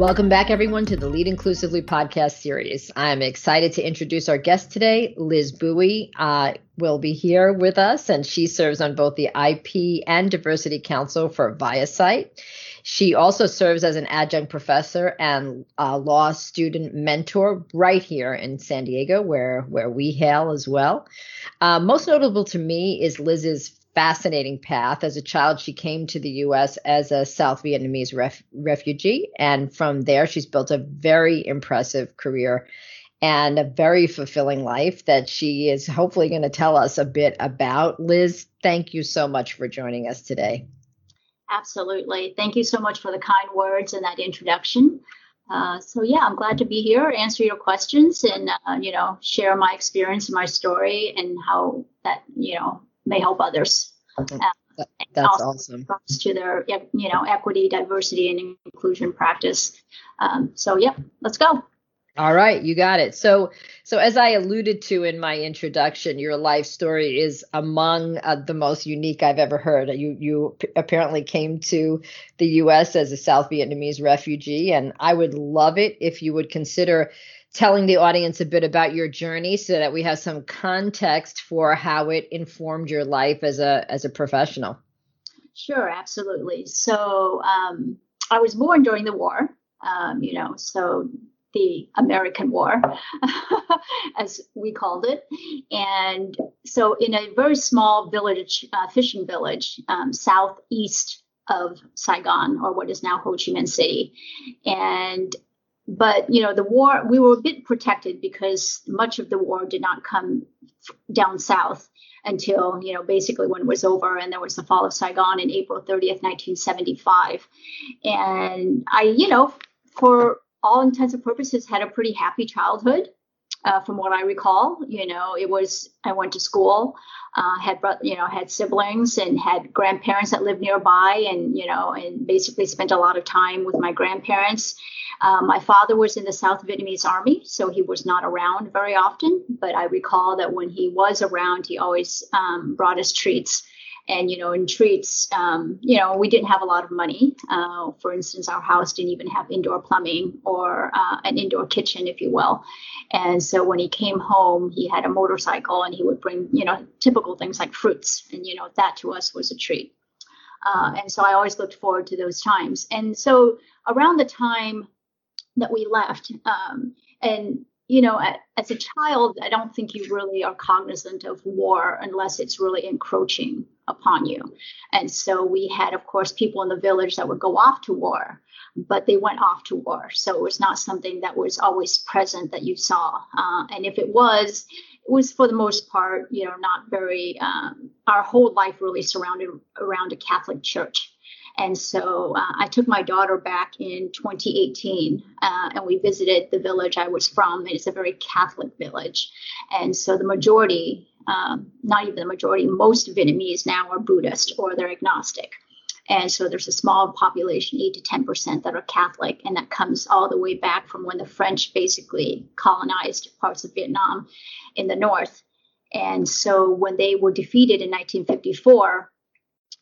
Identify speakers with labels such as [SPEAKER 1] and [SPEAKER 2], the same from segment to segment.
[SPEAKER 1] Welcome back, everyone, to the Lead Inclusively podcast series. I'm excited to introduce our guest today. Liz Bowie uh, will be here with us, and she serves on both the IP and Diversity Council for ViaCyte. She also serves as an adjunct professor and a law student mentor right here in San Diego, where, where we hail as well. Uh, most notable to me is Liz's fascinating path. As a child, she came to the US as a South Vietnamese ref- refugee. And from there, she's built a very impressive career and a very fulfilling life that she is hopefully going to tell us a bit about. Liz, thank you so much for joining us today.
[SPEAKER 2] Absolutely. Thank you so much for the kind words and that introduction. Uh, so yeah, I'm glad to be here, answer your questions, and uh, you know, share my experience and my story, and how that you know may help others.
[SPEAKER 1] Mm-hmm. Uh, That's awesome.
[SPEAKER 2] To their, you know, equity, diversity, and inclusion practice. Um, so, yeah, let's go.
[SPEAKER 1] All right, you got it. So, so as I alluded to in my introduction, your life story is among uh, the most unique I've ever heard. You you p- apparently came to the U.S. as a South Vietnamese refugee, and I would love it if you would consider telling the audience a bit about your journey so that we have some context for how it informed your life as a as a professional.
[SPEAKER 2] Sure, absolutely. So um, I was born during the war, um, you know, so the American War, as we called it. And so, in a very small village, uh, fishing village, um, southeast of Saigon, or what is now Ho Chi Minh City. And but you know the war we were a bit protected because much of the war did not come down south until you know basically when it was over and there was the fall of saigon in april 30th 1975 and i you know for all intents and purposes had a pretty happy childhood uh, from what I recall. You know, it was I went to school, uh, had you know had siblings and had grandparents that lived nearby, and you know, and basically spent a lot of time with my grandparents. Um, my father was in the South Vietnamese Army, so he was not around very often. But I recall that when he was around, he always um, brought us treats and you know in treats um, you know we didn't have a lot of money. Uh, for instance our house didn't even have indoor plumbing or uh, an indoor kitchen if you will. And so when he came home he had a motorcycle and he would bring you know typical things like fruits. And you know that to us was a treat. Uh, and so i always looked forward to those times. And so around the time that we left um, and you know, as a child, I don't think you really are cognizant of war unless it's really encroaching upon you. And so we had, of course, people in the village that would go off to war, but they went off to war. So it was not something that was always present that you saw. Uh, and if it was, it was for the most part, you know, not very, um, our whole life really surrounded around a Catholic church. And so uh, I took my daughter back in 2018 uh, and we visited the village I was from. And it's a very Catholic village. And so the majority, um, not even the majority, most Vietnamese now are Buddhist or they're agnostic. And so there's a small population, 8 to 10% that are Catholic, and that comes all the way back from when the French basically colonized parts of Vietnam in the north. And so when they were defeated in 1954,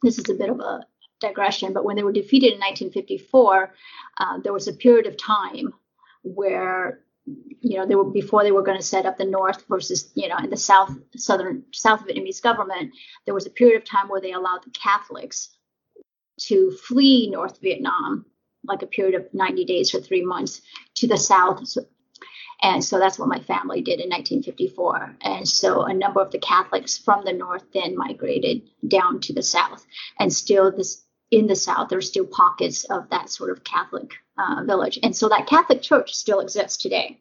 [SPEAKER 2] this is a bit of a digression, but when they were defeated in 1954, uh, there was a period of time where you know they were before they were going to set up the north versus you know in the south southern south vietnamese government there was a period of time where they allowed the catholics to flee north vietnam like a period of 90 days or three months to the south so, and so that's what my family did in 1954. And so a number of the Catholics from the north then migrated down to the south. And still, this in the South, there's still pockets of that sort of Catholic uh, village. And so that Catholic church still exists today.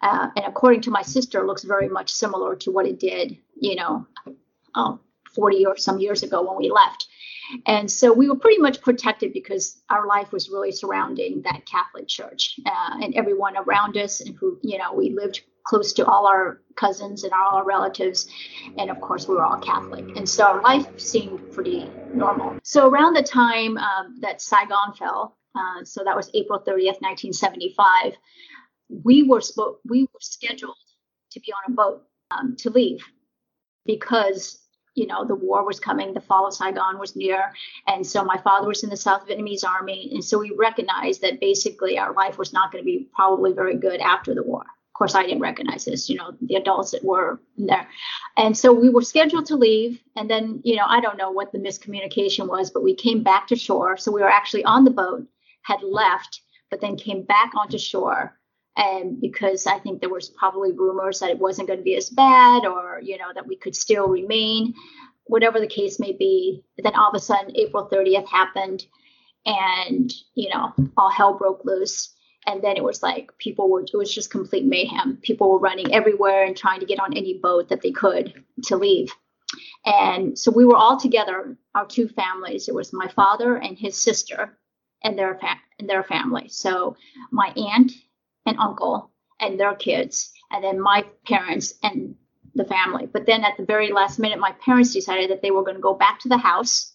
[SPEAKER 2] Uh, and according to my sister, looks very much similar to what it did, you know, oh, 40 or some years ago when we left. And so we were pretty much protected because our life was really surrounding that Catholic church uh, and everyone around us, and who, you know, we lived close to all our cousins and all our relatives. And of course, we were all Catholic. And so our life seemed pretty normal. So around the time um, that Saigon fell, uh, so that was April 30th, 1975, we were, spo- we were scheduled to be on a boat um, to leave because you know the war was coming the fall of saigon was near and so my father was in the south vietnamese army and so we recognized that basically our life was not going to be probably very good after the war course i didn't recognize this you know the adults that were there. And so we were scheduled to leave and then you know i don't know what the miscommunication was but we came back to shore. So we were actually on the boat had left but then came back onto shore. And because I think there was probably rumors that it wasn't going to be as bad or you know that we could still remain whatever the case may be. But then all of a sudden April 30th happened and you know all hell broke loose and then it was like people were it was just complete mayhem people were running everywhere and trying to get on any boat that they could to leave and so we were all together our two families it was my father and his sister and their fa- and their family so my aunt and uncle and their kids, and then my parents and the family. But then at the very last minute, my parents decided that they were going to go back to the house.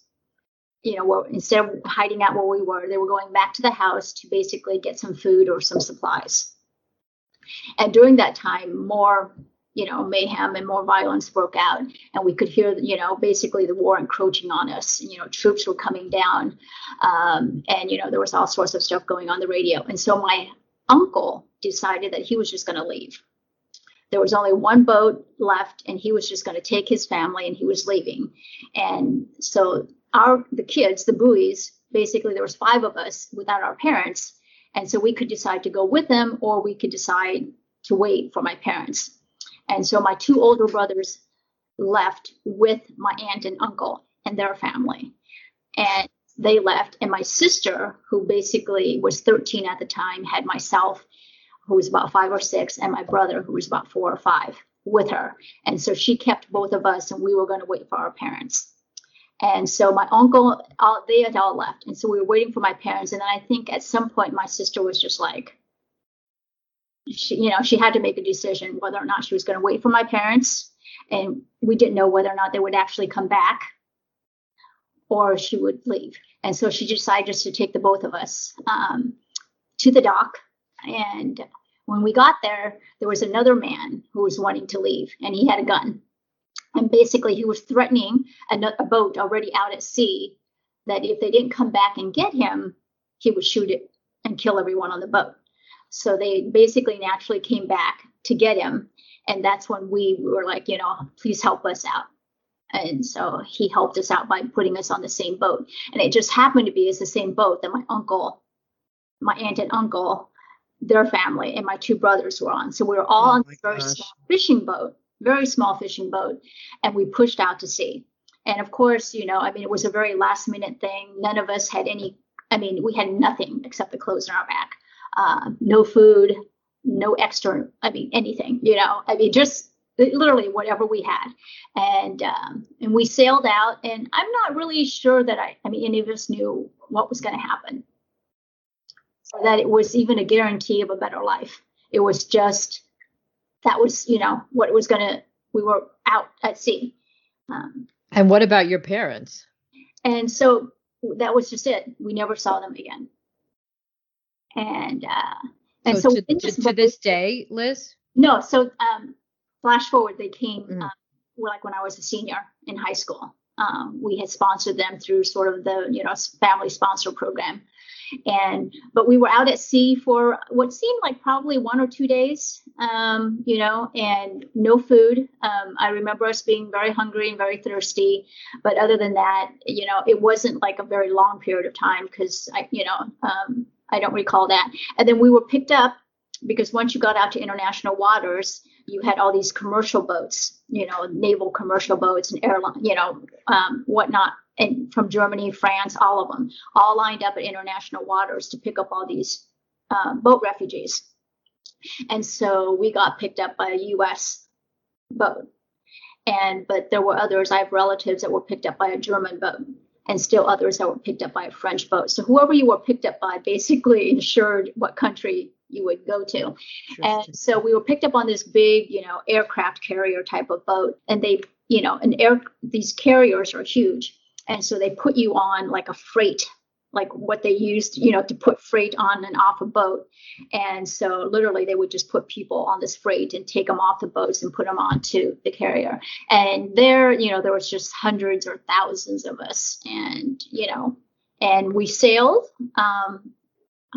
[SPEAKER 2] You know, instead of hiding out where we were, they were going back to the house to basically get some food or some supplies. And during that time, more, you know, mayhem and more violence broke out. And we could hear, you know, basically the war encroaching on us. And, you know, troops were coming down. Um, and, you know, there was all sorts of stuff going on the radio. And so my uncle decided that he was just going to leave. There was only one boat left, and he was just going to take his family and he was leaving. And so our the kids, the buoys, basically there was five of us without our parents, and so we could decide to go with them or we could decide to wait for my parents. And so my two older brothers left with my aunt and uncle and their family. And they left. And my sister, who basically was 13 at the time, had myself, who was about five or six, and my brother, who was about four or five, with her. And so she kept both of us, and we were going to wait for our parents. And so my uncle, all, they had all left. And so we were waiting for my parents. And then I think at some point my sister was just like, she, you know, she had to make a decision whether or not she was going to wait for my parents. And we didn't know whether or not they would actually come back or she would leave. And so she decided just to take the both of us um, to the dock. And when we got there, there was another man who was wanting to leave, and he had a gun. And basically, he was threatening a, a boat already out at sea that if they didn't come back and get him, he would shoot it and kill everyone on the boat. So they basically naturally came back to get him. And that's when we were like, you know, please help us out. And so he helped us out by putting us on the same boat. And it just happened to be it's the same boat that my uncle, my aunt and uncle, their family, and my two brothers were on. So we were all oh on the very small fishing boat, very small fishing boat, and we pushed out to sea. And of course, you know, I mean, it was a very last minute thing. None of us had any, I mean, we had nothing except the clothes on our back, uh, no food, no extra, I mean, anything, you know, I mean, just literally whatever we had and um, and we sailed out and i'm not really sure that i i mean any of us knew what was going to happen that it was even a guarantee of a better life it was just that was you know what was going to we were out at sea.
[SPEAKER 1] Um, and what about your parents?
[SPEAKER 2] and so that was just it. We never saw them again. And uh and
[SPEAKER 1] so, so to, to, to this day liz?
[SPEAKER 2] No so um flash forward, they came mm. um, like when I was a senior in high school. Um, we had sponsored them through sort of the you know family sponsor program, and but we were out at sea for what seemed like probably one or two days, um, you know, and no food. Um, I remember us being very hungry and very thirsty, but other than that, you know, it wasn't like a very long period of time because I, you know, um, I don't recall that. And then we were picked up because once you got out to international waters, you had all these commercial boats, you know, naval commercial boats and airline, you know, um, whatnot, and from Germany, France, all of them, all lined up at international waters to pick up all these uh, boat refugees. And so we got picked up by a U.S. boat, and but there were others. I have relatives that were picked up by a German boat, and still others that were picked up by a French boat. So whoever you were picked up by basically ensured what country you would go to. And so we were picked up on this big, you know, aircraft carrier type of boat. And they, you know, an air these carriers are huge. And so they put you on like a freight like what they used, you know, to put freight on and off a boat. And so literally they would just put people on this freight and take them off the boats and put them onto the carrier. And there, you know, there was just hundreds or thousands of us. And, you know, and we sailed. Um,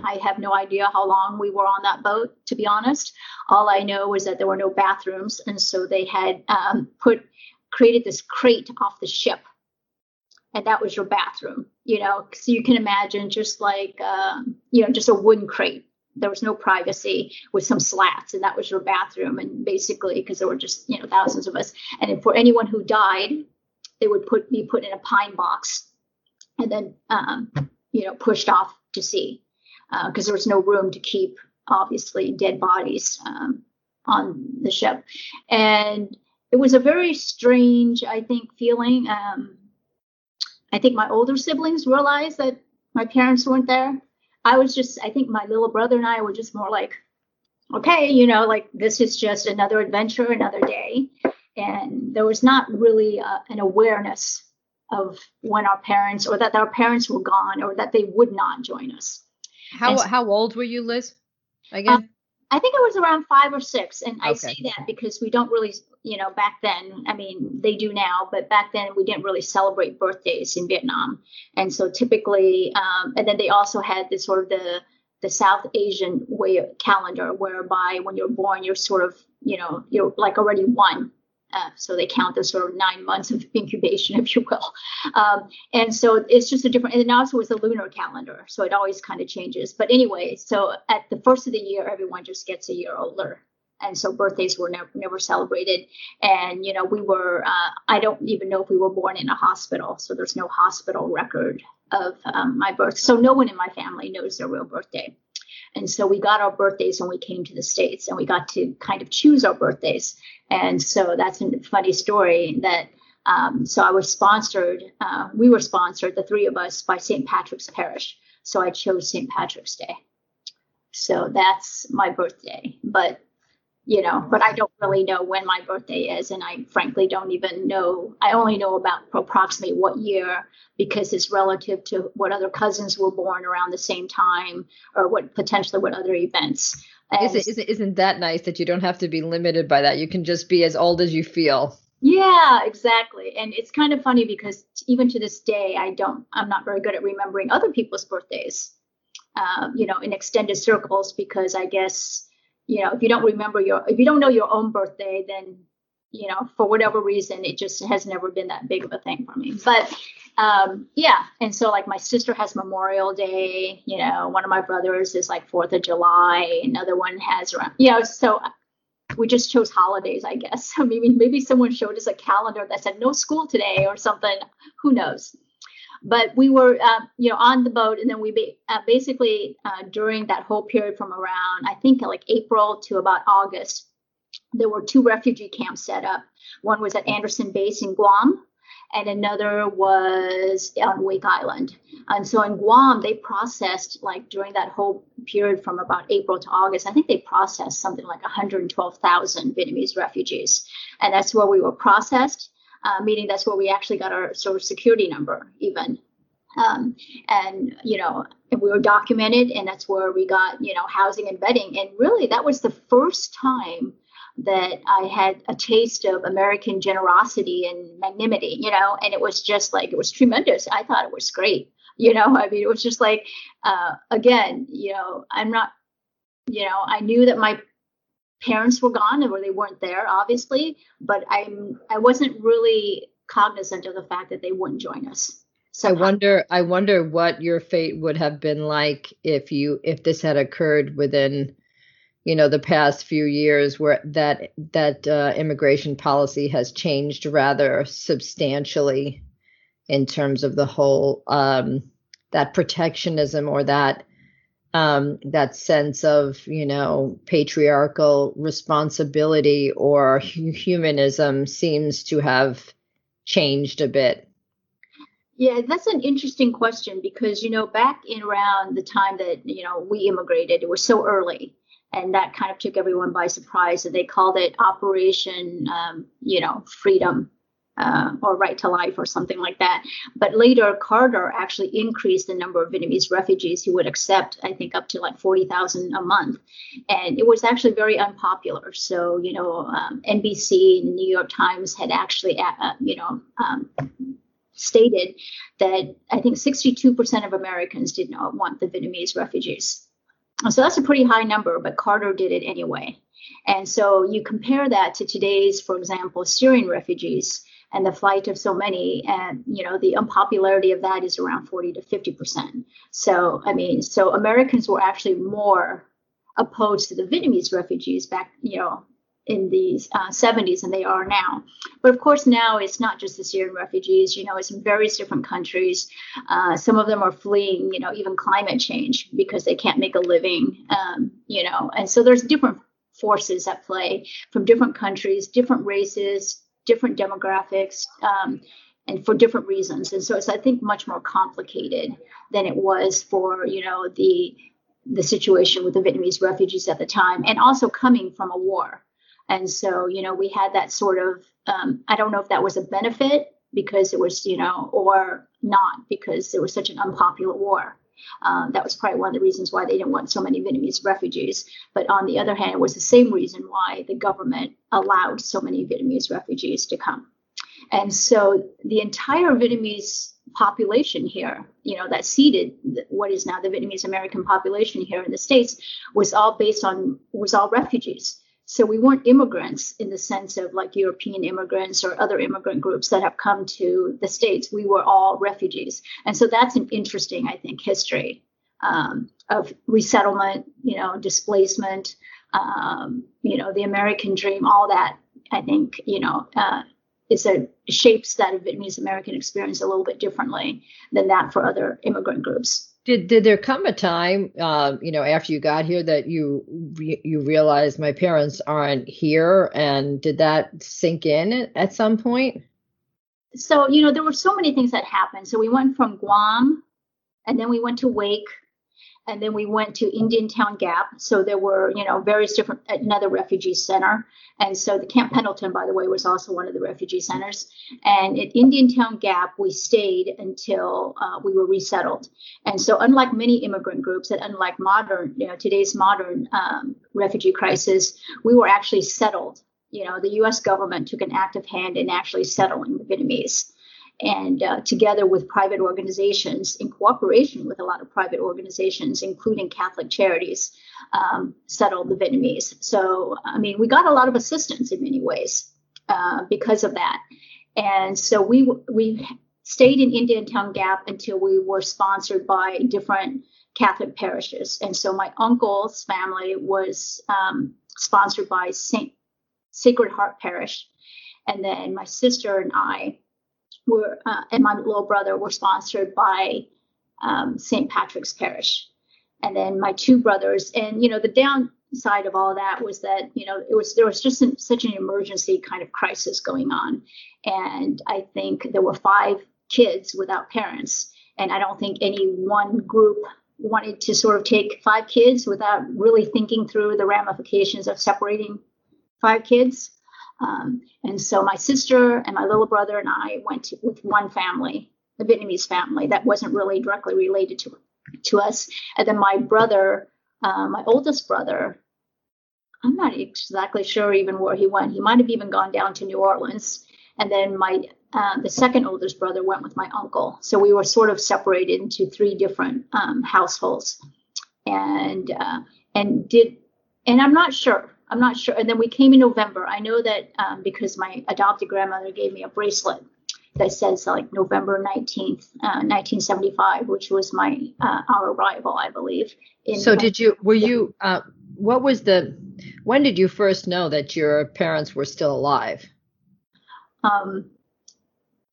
[SPEAKER 2] I have no idea how long we were on that boat, to be honest. All I know was that there were no bathrooms. And so they had um, put, created this crate off the ship and that was your bathroom you know? So you can imagine just like um, you know just a wooden crate. There was no privacy with some slats and that was your bathroom and basically because there were just you know thousands of us. And for anyone who died they would put be put in a pine box and then um, you know pushed off to sea because uh, there was no room to keep obviously dead bodies um, on the ship. And it was a very strange i think feeling um, I think my older siblings realized that my parents weren't there. I was just, I think my little brother and I were just more like, okay, you know, like this is just another adventure, another day. And there was not really uh, an awareness of when our parents or that our parents were gone or that they would not join us.
[SPEAKER 1] How, so, how old were you, Liz? Again? Um,
[SPEAKER 2] I think it was around five or six. And okay. I say that because we don't really, you know, back then, I mean, they do now, but back then we didn't really celebrate birthdays in Vietnam. And so typically, um, and then they also had this sort of the, the South Asian way of calendar, whereby when you're born, you're sort of, you know, you're like already one uh, so they count the sort of nine months of incubation, if you will. Um, and so it's just a different, and also it's a lunar calendar. So it always kind of changes. But anyway, so at the first of the year, everyone just gets a year older. And so birthdays were never, never celebrated. And, you know, we were, uh, I don't even know if we were born in a hospital. So there's no hospital record of um, my birth. So no one in my family knows their real birthday. And so we got our birthdays when we came to the States and we got to kind of choose our birthdays. And so that's a funny story that um, so I was sponsored, uh, we were sponsored, the three of us, by St. Patrick's Parish. So I chose St. Patrick's Day. So that's my birthday. But you know, but I don't really know when my birthday is. And I frankly don't even know. I only know about approximately what year because it's relative to what other cousins were born around the same time or what potentially what other events.
[SPEAKER 1] And is it, isn't, isn't that nice that you don't have to be limited by that? You can just be as old as you feel.
[SPEAKER 2] Yeah, exactly. And it's kind of funny because even to this day, I don't, I'm not very good at remembering other people's birthdays, um, you know, in extended circles because I guess you know if you don't remember your if you don't know your own birthday then you know for whatever reason it just has never been that big of a thing for me. But um yeah and so like my sister has memorial day you know one of my brothers is like fourth of july another one has around you know so we just chose holidays i guess. So maybe maybe someone showed us a calendar that said no school today or something. Who knows but we were, uh, you know, on the boat, and then we ba- uh, basically uh, during that whole period from around I think like April to about August, there were two refugee camps set up. One was at Andersen Base in Guam, and another was on Wake Island. And so in Guam, they processed like during that whole period from about April to August, I think they processed something like 112,000 Vietnamese refugees, and that's where we were processed uh, meaning that's where we actually got our social security number even. Um, and you know we were documented and that's where we got you know housing and bedding and really that was the first time that i had a taste of american generosity and magnanimity you know and it was just like it was tremendous i thought it was great you know i mean it was just like uh, again you know i'm not you know i knew that my parents were gone or they weren't there, obviously, but I'm I wasn't really cognizant of the fact that they wouldn't join us.
[SPEAKER 1] So I wonder I wonder what your fate would have been like if you if this had occurred within you know the past few years where that that uh, immigration policy has changed rather substantially in terms of the whole um, that protectionism or that um, that sense of you know patriarchal responsibility or humanism seems to have changed a bit.
[SPEAKER 2] Yeah that's an interesting question because you know back in around the time that you know we immigrated it was so early and that kind of took everyone by surprise and they called it operation um, you know freedom uh, or right to life or something like that. But later, Carter actually increased the number of Vietnamese refugees he would accept, I think, up to like 40,000 a month. And it was actually very unpopular. So, you know, um, NBC New York Times had actually, uh, uh, you know, um, stated that I think 62% of Americans did not want the Vietnamese refugees. So that's a pretty high number, but Carter did it anyway. And so you compare that to today's, for example, Syrian refugees and the flight of so many, and you know the unpopularity of that is around 40 to 50 percent. So I mean, so Americans were actually more opposed to the Vietnamese refugees back, you know, in the uh, 70s than they are now. But of course, now it's not just the Syrian refugees. You know, it's in various different countries. Uh, some of them are fleeing, you know, even climate change because they can't make a living. Um, you know, and so there's different forces at play from different countries, different races, different demographics, um, and for different reasons. And so it's, I think, much more complicated than it was for, you know, the the situation with the Vietnamese refugees at the time, and also coming from a war. And so, you know, we had that sort of, um, I don't know if that was a benefit because it was, you know, or not because it was such an unpopular war. Uh, that was probably one of the reasons why they didn't want so many Vietnamese refugees. But on the other hand, it was the same reason why the government allowed so many Vietnamese refugees to come. And so the entire Vietnamese population here, you know, that seeded what is now the Vietnamese American population here in the States was all based on, was all refugees. So we weren't immigrants in the sense of like European immigrants or other immigrant groups that have come to the States. We were all refugees. And so that's an interesting, I think, history um, of resettlement, you know, displacement, um, you know, the American dream, all that, I think, you know, uh, is a shapes that Vietnamese American experience a little bit differently than that for other immigrant groups.
[SPEAKER 1] Did did there come a time, uh, you know, after you got here that you you realized my parents aren't here, and did that sink in at some point?
[SPEAKER 2] So you know, there were so many things that happened. So we went from Guam, and then we went to Wake, and then we went to Indiantown Gap. So there were, you know, various different another refugee center, and so the Camp Pendleton, by the way, was also one of the refugee centers. And at Indiantown Gap, we stayed until uh, we were resettled. And so, unlike many immigrant groups, and unlike modern, you know, today's modern um, refugee crisis, we were actually settled. You know, the U.S. government took an active hand in actually settling the Vietnamese and uh, together with private organizations, in cooperation with a lot of private organizations, including Catholic charities, um, settled the Vietnamese. So, I mean, we got a lot of assistance in many ways uh, because of that. And so we we stayed in Indiantown Gap until we were sponsored by different Catholic parishes. And so my uncle's family was um, sponsored by Saint Sacred Heart Parish, and then my sister and I were uh, and my little brother were sponsored by um, St. Patrick's Parish, and then my two brothers. And you know, the downside of all that was that you know it was there was just an, such an emergency kind of crisis going on, and I think there were five kids without parents, and I don't think any one group wanted to sort of take five kids without really thinking through the ramifications of separating five kids. Um, and so my sister and my little brother and I went to, with one family, the Vietnamese family that wasn't really directly related to to us. And then my brother, uh, my oldest brother, I'm not exactly sure even where he went. He might have even gone down to New Orleans. And then my uh, the second oldest brother went with my uncle. So we were sort of separated into three different um, households, and uh, and did and I'm not sure I'm not sure. And then we came in November. I know that um, because my adopted grandmother gave me a bracelet that says like November 19th, uh, 1975, which was my uh, our arrival, I believe.
[SPEAKER 1] so did you? Were you? Uh, what was the? When did you first know that your parents were still alive?
[SPEAKER 2] Um,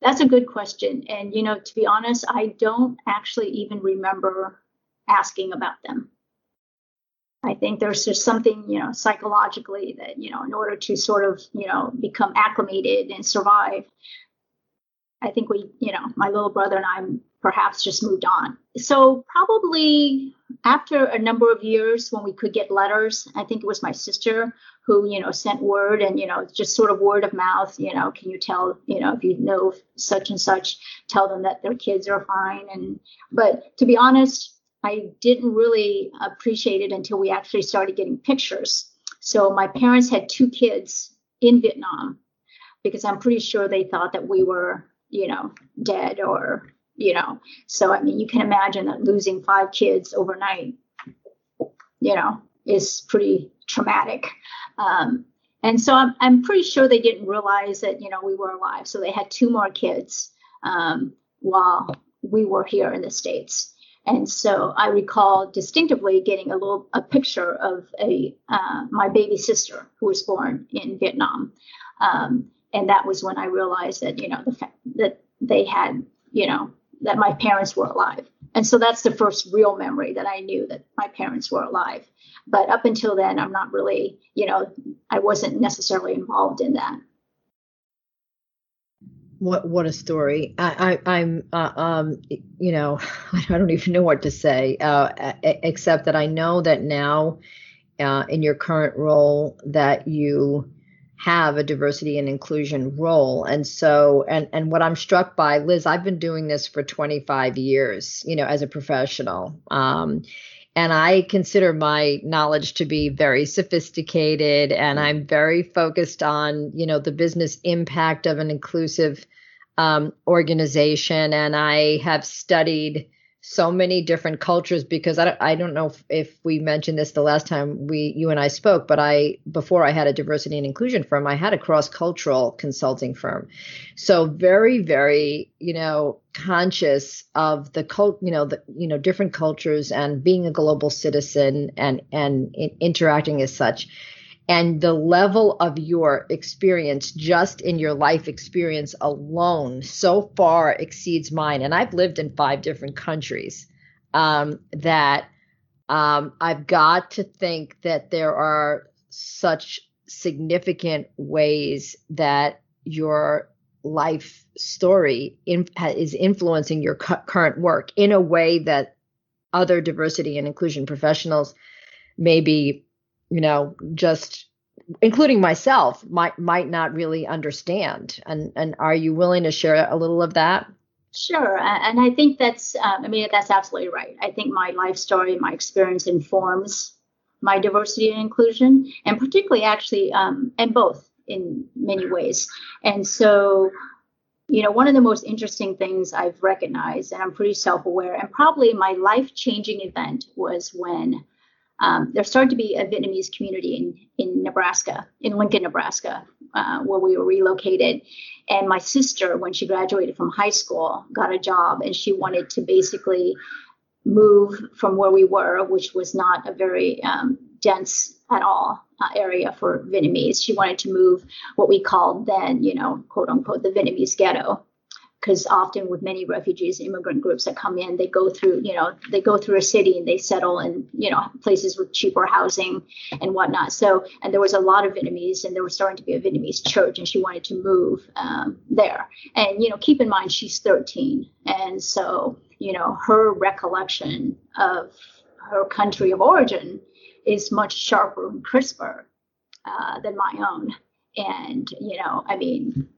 [SPEAKER 2] that's a good question. And you know, to be honest, I don't actually even remember asking about them. I think there's just something, you know, psychologically that, you know, in order to sort of, you know, become acclimated and survive, I think we, you know, my little brother and I perhaps just moved on. So probably after a number of years when we could get letters, I think it was my sister who you know sent word and you know just sort of word of mouth you know can you tell you know if you know such and such tell them that their kids are fine and but to be honest i didn't really appreciate it until we actually started getting pictures so my parents had two kids in vietnam because i'm pretty sure they thought that we were you know dead or you know so i mean you can imagine that losing five kids overnight you know is pretty traumatic. Um, and so I'm, I'm pretty sure they didn't realize that, you know, we were alive. So they had two more kids um, while we were here in the States. And so I recall distinctively getting a little a picture of a uh, my baby sister who was born in Vietnam, um, and that was when I realized that you know the fact that they had you know that my parents were alive. And so that's the first real memory that I knew that my parents were alive. But up until then, I'm not really, you know, I wasn't necessarily involved in that.
[SPEAKER 1] What what a story! I, I am uh, um you know I don't even know what to say uh, except that I know that now uh, in your current role that you have a diversity and inclusion role and so and and what i'm struck by liz i've been doing this for 25 years you know as a professional um, and i consider my knowledge to be very sophisticated and i'm very focused on you know the business impact of an inclusive um, organization. And i have studied so many different cultures because I don't, I don't know if, if we mentioned this the last time we you and I spoke, but I before I had a diversity and inclusion firm, I had a cross cultural consulting firm. So very very you know conscious of the cult you know the you know different cultures and being a global citizen and and interacting as such and the level of your experience just in your life experience alone so far exceeds mine. And i've lived in five different countries um, that um, i've got to think that there are such significant ways that your life story in, is influencing your cu- current work in a way that other diversity and inclusion professionals maybe you know just including myself might might not really understand. And and are you willing to share a little of that?
[SPEAKER 2] Sure. And i think that's um, i mean that's absolutely right. I think my life story my experience informs my diversity and inclusion and particularly actually um, and both in many ways. And so you know one of the most interesting things i've recognized and i'm pretty self-aware and probably my life-changing event was when um, there started to be a Vietnamese community in, in Nebraska, in Lincoln, Nebraska, uh, where we were relocated. And my sister, when she graduated from high school, got a job and she wanted to basically move from where we were, which was not a very um, dense at all uh, area for Vietnamese. She wanted to move what we called then, you know, quote unquote, the Vietnamese ghetto because often with many refugees immigrant groups that come in they go through you know they go through a city and they settle in you know places with cheaper housing and whatnot. So and there was a lot of vietnamese and there was starting to be a vietnamese church and she wanted to move um, there. And you know keep in mind she's 13 and so you know her recollection of her country of origin is much sharper and crisper uh, than my own. And you know i mean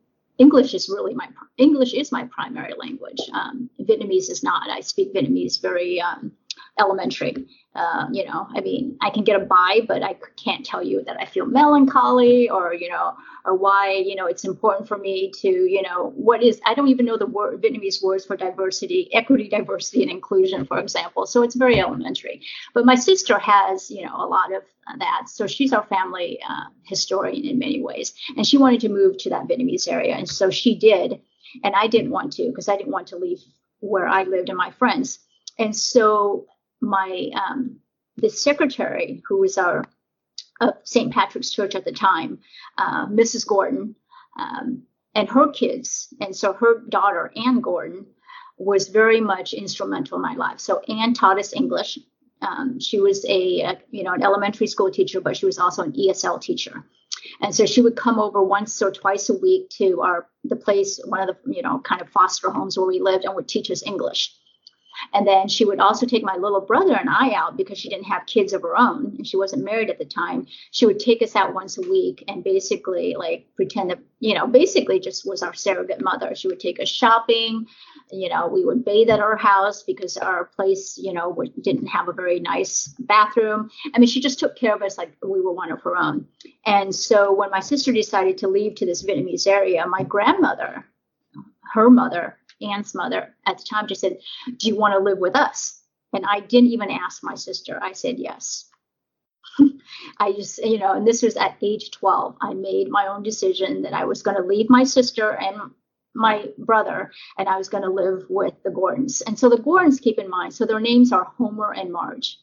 [SPEAKER 2] English is really my English is my primary language. Um, Vietnamese is not. I speak Vietnamese very um, elementary. Uh, you know, I mean, I can get a by, but I can't tell you that I feel melancholy or, you know, or why, you know, it's important for me to, you know, what is, I don't even know the word, Vietnamese words for diversity, equity, diversity, and inclusion, for example. So it's very elementary. But my sister has, you know, a lot of that. So she's our family uh, historian in many ways. And she wanted to move to that Vietnamese area. And so she did. And I didn't want to because I didn't want to leave where I lived and my friends. And so my um, the secretary who was our uh, St. Patrick's Church at the time, uh, Mrs. Gordon, um, and her kids, and so her daughter Anne Gordon was very much instrumental in my life. So Anne taught us English. Um, she was a, a, you know an elementary school teacher, but she was also an ESL teacher. And so she would come over once or twice a week to our the place, one of the you know kind of foster homes where we lived, and would teach us English. And then she would also take my little brother and I out because she didn't have kids of her own and she wasn't married at the time. She would take us out once a week and basically like pretend that, you know, basically just was our surrogate mother. She would take us shopping. You know, we would bathe at her house because our place, you know, didn't have a very nice bathroom. I mean, she just took care of us like we were one of her own. And so when my sister decided to leave to this Vietnamese area, my grandmother, her mother, Anne's mother at the time just said, Do you want to live with us? And I didn't even ask my sister. I said yes. I just, you know, and this was at age 12. I made my own decision that I was going to leave my sister and my brother and I was going to live with the Gordons. And so the Gordons, keep in mind, so their names are Homer and Marge.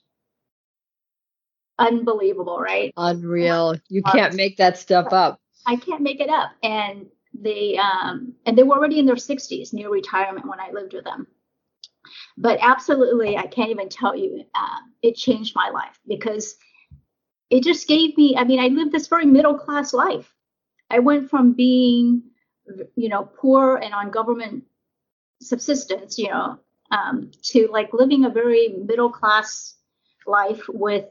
[SPEAKER 2] Unbelievable, right?
[SPEAKER 1] Unreal. You can't make that stuff up.
[SPEAKER 2] I can't make it up. And they um, and they were already in their 60s near retirement when i lived with them. But absolutely i can't even tell you uh, it changed my life because it just gave me i mean i lived this very middle class life. I went from being you know poor and on government subsistence you know um, to like living a very middle class life with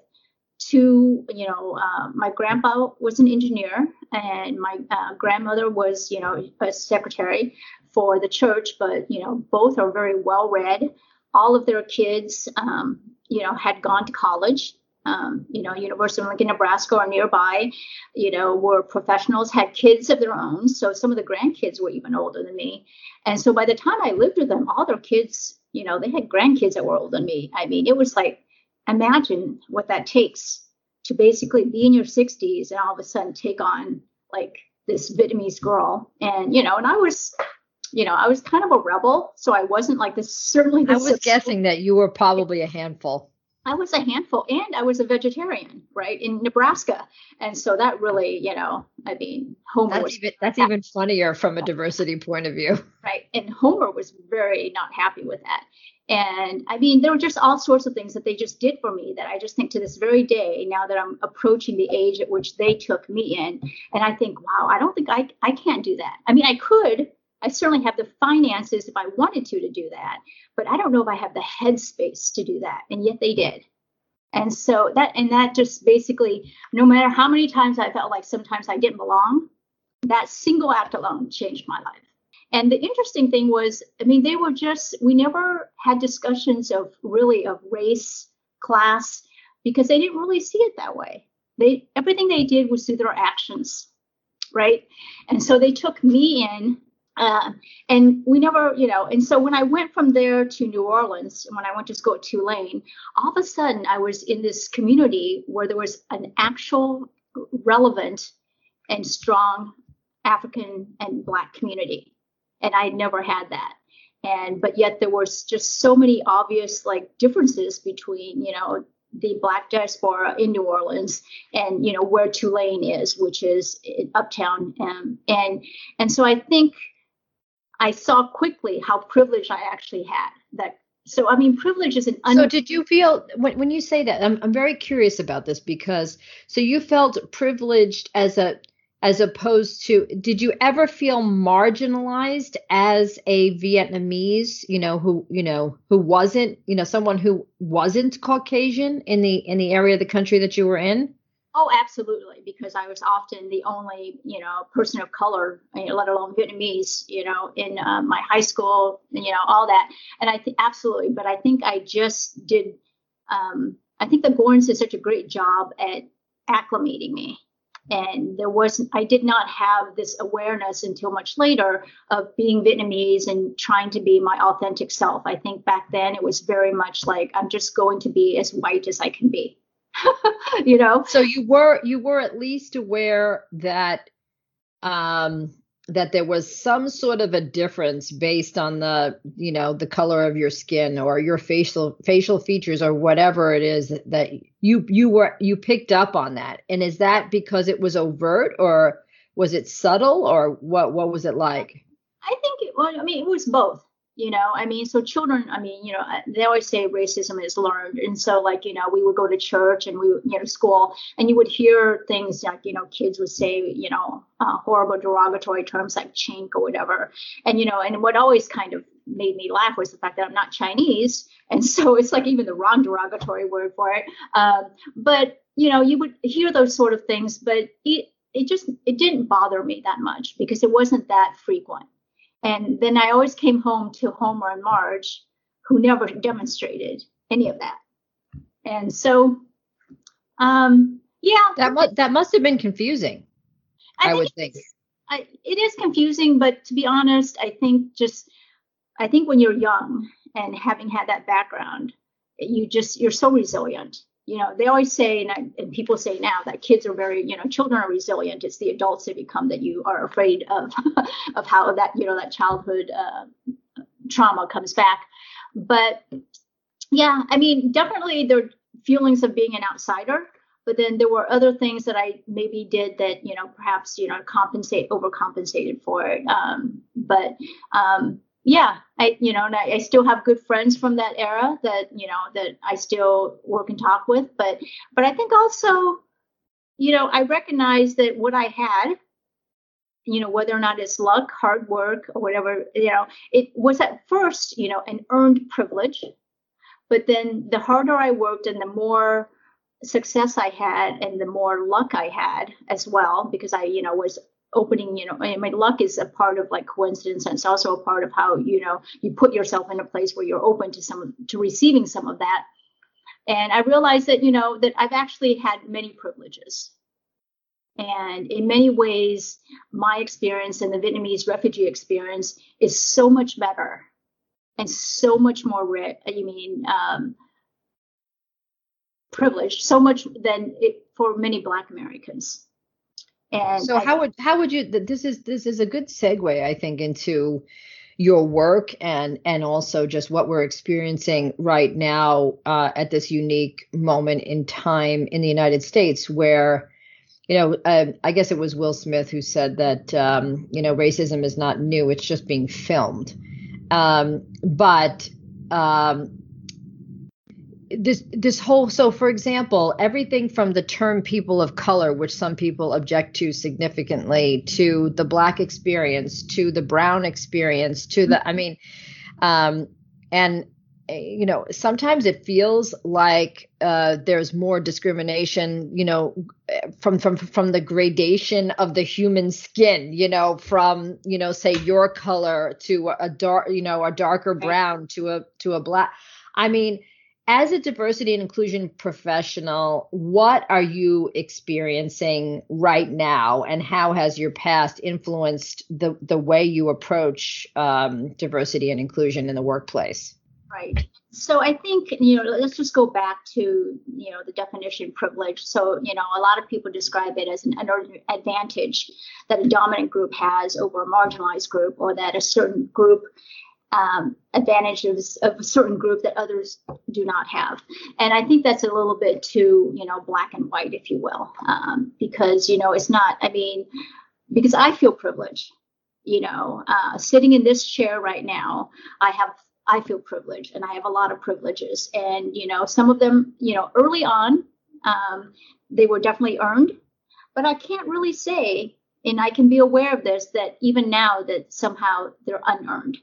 [SPEAKER 2] two, you know, uh, my grandpa was an engineer and my uh, grandmother was, you know, a secretary for the church, but, you know, both are very well read. All of their kids, um, you know, had gone to college. Um, you know, University of Lincoln, Nebraska, or nearby, you know, were professionals, had kids of their own. So some of the grandkids were even older than me. And so by the time I lived with them, all their kids, you know, they had grandkids that were older than me. I mean, it was like imagine what that takes to basically be in your 60s and all of a sudden take on like this Vietnamese girl. And, you know, and I was, you know, I was kind of a rebel. So I wasn't like this, certainly. This
[SPEAKER 1] I was guessing that you were probably a handful.
[SPEAKER 2] I was a handful and I was a vegetarian, right, in Nebraska. And so that really, you know, I mean, Homer
[SPEAKER 1] that's
[SPEAKER 2] was.
[SPEAKER 1] Even, that's even funnier from a diversity point of view.
[SPEAKER 2] Right. And Homer was very not happy with that. And I mean, there were just all sorts of things that they just did for me that I just think to this very day, now that I'm approaching the age at which they took me in, and I think, wow, I don't think I, I can't do that. I mean, I could, I certainly have the finances if I wanted to to do that, but I don't know if I have the headspace to do that. And yet they did. And so that, and that just basically, no matter how many times I felt like sometimes I didn't belong, that single act alone changed my life. And the interesting thing was, I mean, they were just, we never had discussions of really of race, class, because they didn't really see it that way. They everything they did was through their actions, right? And so they took me in, uh, and we never, you know. And so when I went from there to New Orleans, when I went to school at Tulane, all of a sudden I was in this community where there was an actual relevant and strong African and Black community and I never had that. And but yet there was just so many obvious like differences between you know the black diaspora in New Orleans and you know where Tulane is, which is uptown, um, and and so I think I saw quickly how privileged I actually had that. So I mean, privilege is an.
[SPEAKER 1] Un- so did you feel when when you say that? I'm I'm very curious about this because so you felt privileged as a as opposed to did you ever feel marginalized as a vietnamese you know who you know who wasn't you know someone who wasn't caucasian in the in the area of the country that you were in?
[SPEAKER 2] Oh absolutely because i was often the only you know person of color let alone vietnamese you know in uh, my high school you know all that. And i think absolutely but i think i just did um, i think the Gordons did such a great job at acclimating me and there was i did not have this awareness until much later of being vietnamese and trying to be my authentic self. I think back then it was very much like i'm just going to be as white as i can be. You know?
[SPEAKER 1] So you were you were at least aware that um that there was some sort of a difference based on the you know the color of your skin or your facial facial features or whatever it is that you you were you picked up on that. And is that because it was overt or was it subtle or what what was it like?
[SPEAKER 2] I think it, well i mean it was both you know i mean so children i mean you know they always say racism is learned and so like you know we would go to church and we you know school and you would hear things like you know kids would say you know uh, horrible derogatory terms like chink or whatever and you know and what always kind of made me laugh was the fact that I'm not Chinese, and so it's like even the wrong derogatory word for it. Um, but you know, you would hear those sort of things, but it it just it didn't bother me that much because it wasn't that frequent. And then I always came home to Homer and Marge, who never demonstrated any of that. And so, um, yeah,
[SPEAKER 1] that must that must have been confusing. I, I would think.
[SPEAKER 2] I, it is confusing, but to be honest, I think just I think when you're young and having had that background, you just you're so resilient. You know, they always say, and, I, and people say now that kids are very, you know, children are resilient. It's the adults that become that you are afraid of, of how that, you know, that childhood uh, trauma comes back. But yeah, I mean, definitely are feelings of being an outsider but then there were other things that I maybe did that you know perhaps you know compensate overcompensated for it. Um, but um, yeah, I you know and I, I, still have good friends from that era that you know that I still work and talk with. But but I think also you know I recognize that what I had you know whether or not it's luck hard work or whatever you know it was at first you know an earned privilege but then the harder i worked and the more success I had and the more luck I had as well, because I, you know, was opening, you know, I mean, luck is a part of like coincidence and it's also a part of how, you know, you put yourself in a place where you're open to some, to receiving some of that. And I realized that, you know, that I've actually had many privileges. And in many ways, my experience and the Vietnamese refugee experience is so much better and so much more rich. I mean, um, privileged so much than it for many Black Americans.
[SPEAKER 1] And so, I, how would how would you? This is this is a good segue, I think, into your work and and also just what we're experiencing right now uh, at this unique moment in time in the United States, where you know, uh, I guess it was Will Smith who said that um, you know racism is not new; it's just being filmed. Um, but um, this this whole so for example everything from the term people of color which some people object to significantly to the black experience to the brown experience to the i mean um and you know sometimes it feels like uh, there's more discrimination you know from from from the gradation of the human skin you know from you know say your color to a dark you know a darker brown to a to a black. I mean as a diversity and inclusion professional, what are you experiencing right now, and how has your past influenced the the way you approach um, diversity and inclusion in the workplace?
[SPEAKER 2] Right. So I think you know, let's just go back to you know the definition privilege. So you know, a lot of people describe it as an, an advantage that a dominant group has over a marginalized group, or that a certain group um, advantages of a certain group that others do not have. And I think that's a little bit too, you know, black and white, if you will, um, because, you know, it's not, I mean, because I feel privileged, you know, uh, sitting in this chair right now, I have. I feel privileged and I have a lot of privileges. And, you know, some of them, you know, early on, um, they were definitely earned, but I can't really say, and I can be aware of this, that even now that somehow they're unearned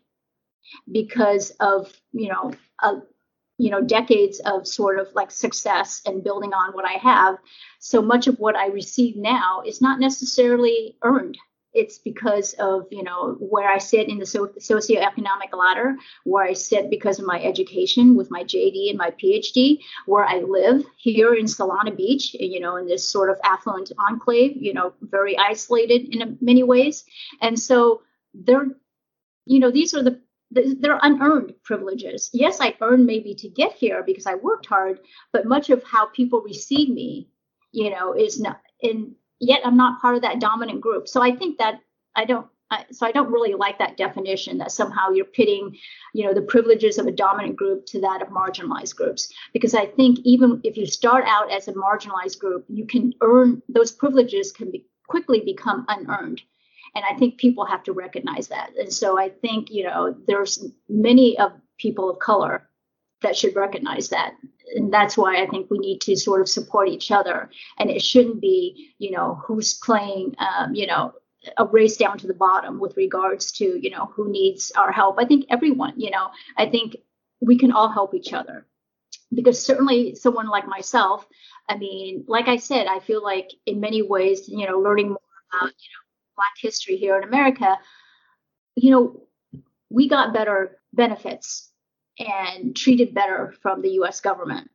[SPEAKER 2] because of you know a, you know decades of sort of like success and building on what I have. So much of what I receive now is not necessarily earned. It's because of you know where I sit in the so- socioeconomic ladder, where I sit because of my education with my JD and my PhD, where I live here in Solana Beach, you know, in this sort of affluent enclave, you know, very isolated in many ways. And so there, you know, these are the they're unearned privileges. Yes, I earned maybe to get here because I worked hard, but much of how people receive me, you know, is not. And yet I'm not part of that dominant group. So I think that I don't. So I don't really like that definition that somehow you're pitting, you know, the privileges of a dominant group to that of marginalized groups. Because I think even if you start out as a marginalized group, you can earn those privileges can be quickly become unearned and i think people have to recognize that. And so i think you know there's many of people of color that should recognize that. And that's why i think we need to sort of support each other. And it shouldn't be you know who's playing um, you know a race down to the bottom with regards to you know who needs our help. I think everyone you know i think we can all help each other. Because certainly someone like myself i mean like i said i feel like in many ways you know learning more about you know black history here in america you know we got better benefits and treated better from the us government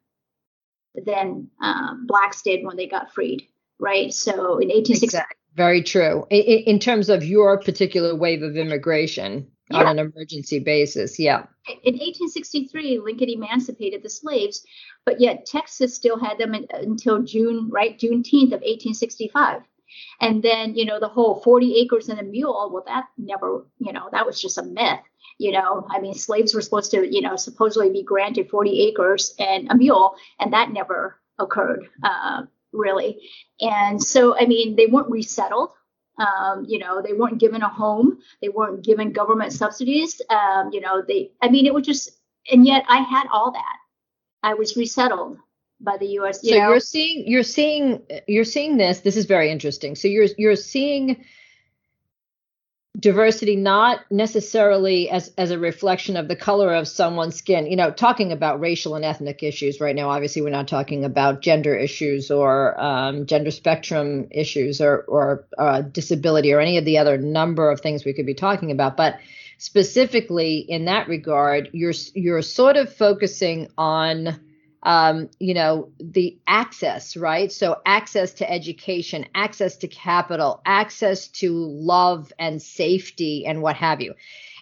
[SPEAKER 2] than um, blacks did when they got freed right so in 1860 exactly.
[SPEAKER 1] very true in, in, terms of your particular wave of immigration yeah. on an emergency basis yeah
[SPEAKER 2] in 1863 lincoln emancipated the slaves but yet texas still had them in, until june right juneteenth of 1865 and then you know the whole 40 acres and a mule well that never you know that was just a myth you know? I mean slaves were supposed to you know supposedly be granted 40 acres and a mule and that never occurred uh, really. And so i mean they weren't resettled um, you know they weren't given a home they weren't given government subsidies um, you know they i mean it was just and yet i had all that. I was resettled by the us
[SPEAKER 1] you so know? you're seeing you're seeing you're seeing this this is very interesting. So you're you're seeing diversity not necessarily as as a reflection of the color of someone's skin. You know talking about racial and ethnic issues right now obviously we're not talking about gender issues or um, gender spectrum issues or or uh, disability or any of the other number of things we could be talking about. But specifically in that regard you're you're sort of focusing on um, you know, the access, right? So access to education, access to capital, access to love and safety and what have you.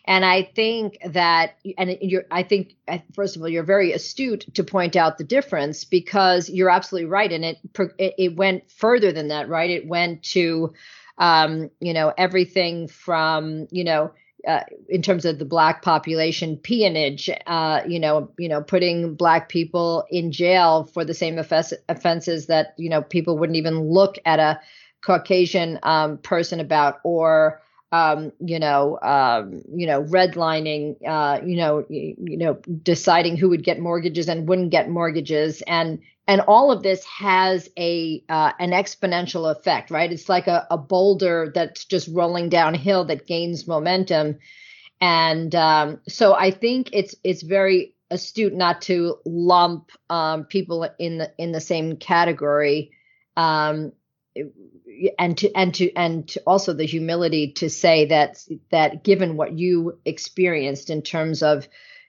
[SPEAKER 1] And I think that, and you're, I think, first of all, you're very astute to point out the difference because you're absolutely right. And it, it went further than that, right? It went to, um, you know, everything from, you know, uh, in terms of the black population peonage, uh, you know, you know, putting black people in jail for the same offense, offenses that you know people wouldn't even look at a Caucasian um, person about, or um, you know, um, you know, redlining, uh, you know, you, you know, deciding who would get mortgages and wouldn't get mortgages, and and all of this has a uh, an exponential effect right? It's like a, a, boulder that's just rolling downhill that gains momentum. And um, so i think it's it's very astute not to lump um, people in the in the same category. Um, and to and to and to also the humility to say that that given what you experienced in terms of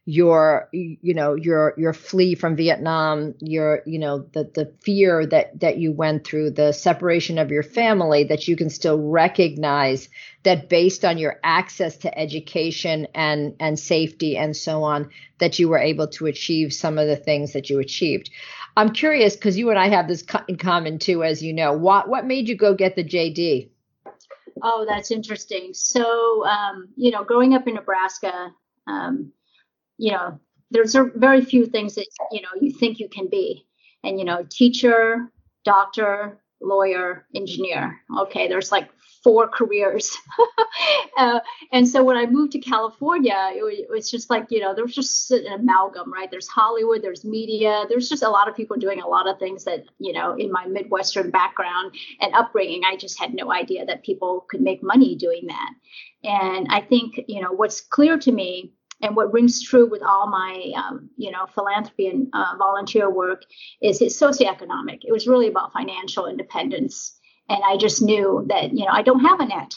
[SPEAKER 1] your you know your your flee from Vietnam, your you know the the fear that that you went through, the separation of your family, that you can still recognize that based on your access to education and and safety and so on, that you were able to achieve some of the things that you achieved. I'm curious because you and I have this in common too, as you know. What what made you go get the JD?
[SPEAKER 2] Oh, that's interesting. So, um, you know, growing up in Nebraska, um, you know, there's a very few things that, you know, you think you can be. And, you know, teacher, doctor, lawyer, engineer. Okay, there's like four careers. uh, and so when I moved to California, it was, just like, you know, there was just an amalgam, right? There's Hollywood, there's media, there's just a lot of people doing a lot of things that, you know, in my Midwestern background and upbringing, I just had no idea that people could make money doing that. And I think, you know, what's clear to me and what rings true with all my um, you know philanthropy and uh, volunteer work is it's socioeconomic it was really about financial independence and i just knew that you know i don't have a net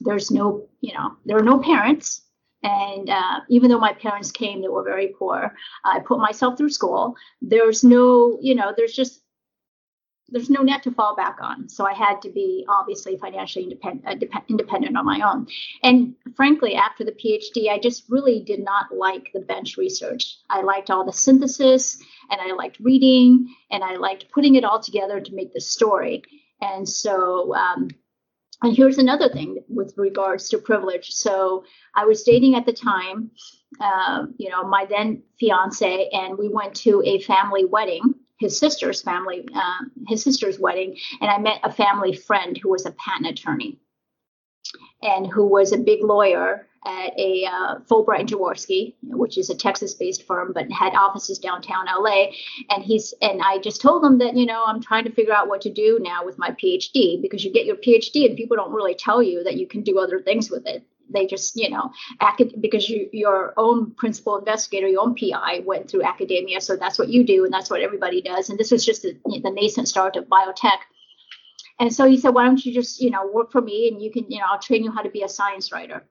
[SPEAKER 2] there's no you know there are no parents and uh, even though my parents came they were very poor i put myself through school there's no you know there's just there's no net to fall back on. So I had to be obviously financially independent, uh, dep- independent on my own. And frankly, after the PhD, I just really did not like the bench research. I liked all the synthesis and I liked reading and I liked putting it all together to make the story. And so, um, and here's another thing with regards to privilege. So I was dating at the time, uh, you know, my then fiance, and we went to a family wedding his sister's family, um, his sister's wedding, and I met a family friend who was a patent attorney. And who was a big lawyer at a uh, Fulbright and Jaworski, which is a Texas-based firm, but had offices downtown LA. And he's and I just told him that you know I'm trying to figure out what to do now with my PhD because you get your PhD and people don't really tell you that you can do other things with it. They just you know acad- because you, your own principal investigator, your own PI went through academia, so that's what you do and that's what everybody does. And this was just the, the nascent start of biotech. And so he said, why don't you just, you know, work for me and you can, you know, I'll train you how to be a science writer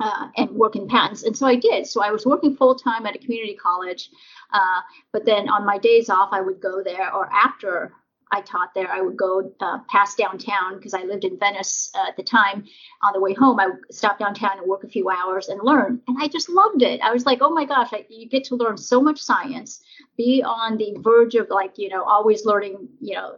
[SPEAKER 2] uh, and work in patents. And so I did. So I was working full time at a community college. Uh, but then on my days off, I would go there, or after I taught there, I would go uh, past downtown because I lived in Venice uh, at the time. On the way home, I would stop downtown and work a few hours and learn. And I just loved it. I was like, oh my gosh, I, you get to learn so much science, be on the verge of like, you know, always learning, you know,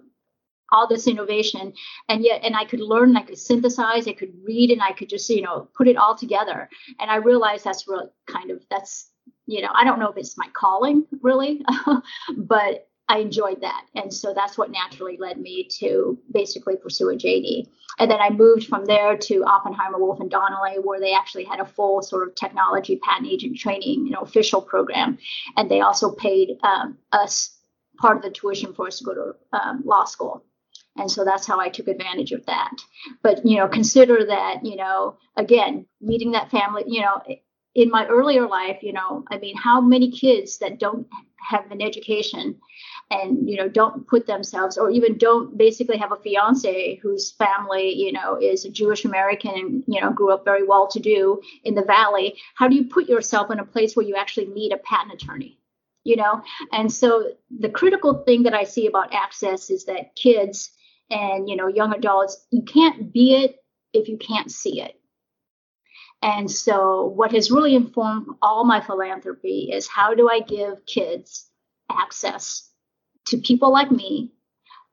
[SPEAKER 2] all this innovation. And yet and i could learn and i could synthesize i could read and i could just you know put it all together. And i realized that's really kind of that's you know i don't know if it's my calling really but i enjoyed that. And so that's what naturally led me to basically pursue a jd and then i moved from there to oppenheimer wolff and donnelly where they actually had a full sort of technology patent agent training you know official program. And they also paid um, us part of the tuition for us to go to um, law school and so that's how i took advantage of that. But you know consider that you know again meeting that family you know in my earlier life you know i mean how many kids that don't have an education and you know don't put themselves or even don't basically have a fiance whose family you know is a jewish american and you know grew up very well to do in the valley how do you put yourself in a place where you actually need a patent attorney? You know? And so the critical thing that i see about access is that kids and you know young adults you can't be it if you can't see it. And so what has really informed all my philanthropy is how do i give kids access to people like me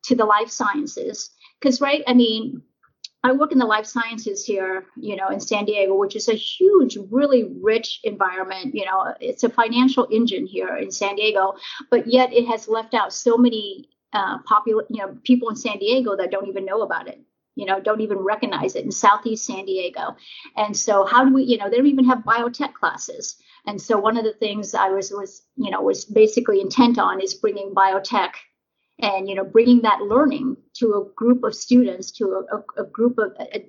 [SPEAKER 2] to the life sciences? Because right i mean i work in the life sciences here you know in san diego which is a huge really rich environment. You know it's a financial engine here in san diego but yet it has left out so many uh, popular, you know, people in San Diego that don't even know about it, you know, don't even recognize it in Southeast San Diego. And so, how do we, you know, they don't even have biotech classes. And so, one of the things I was was, you know, was basically intent on is bringing biotech and you know, bringing that learning to a group of students, to a, a, a group of a,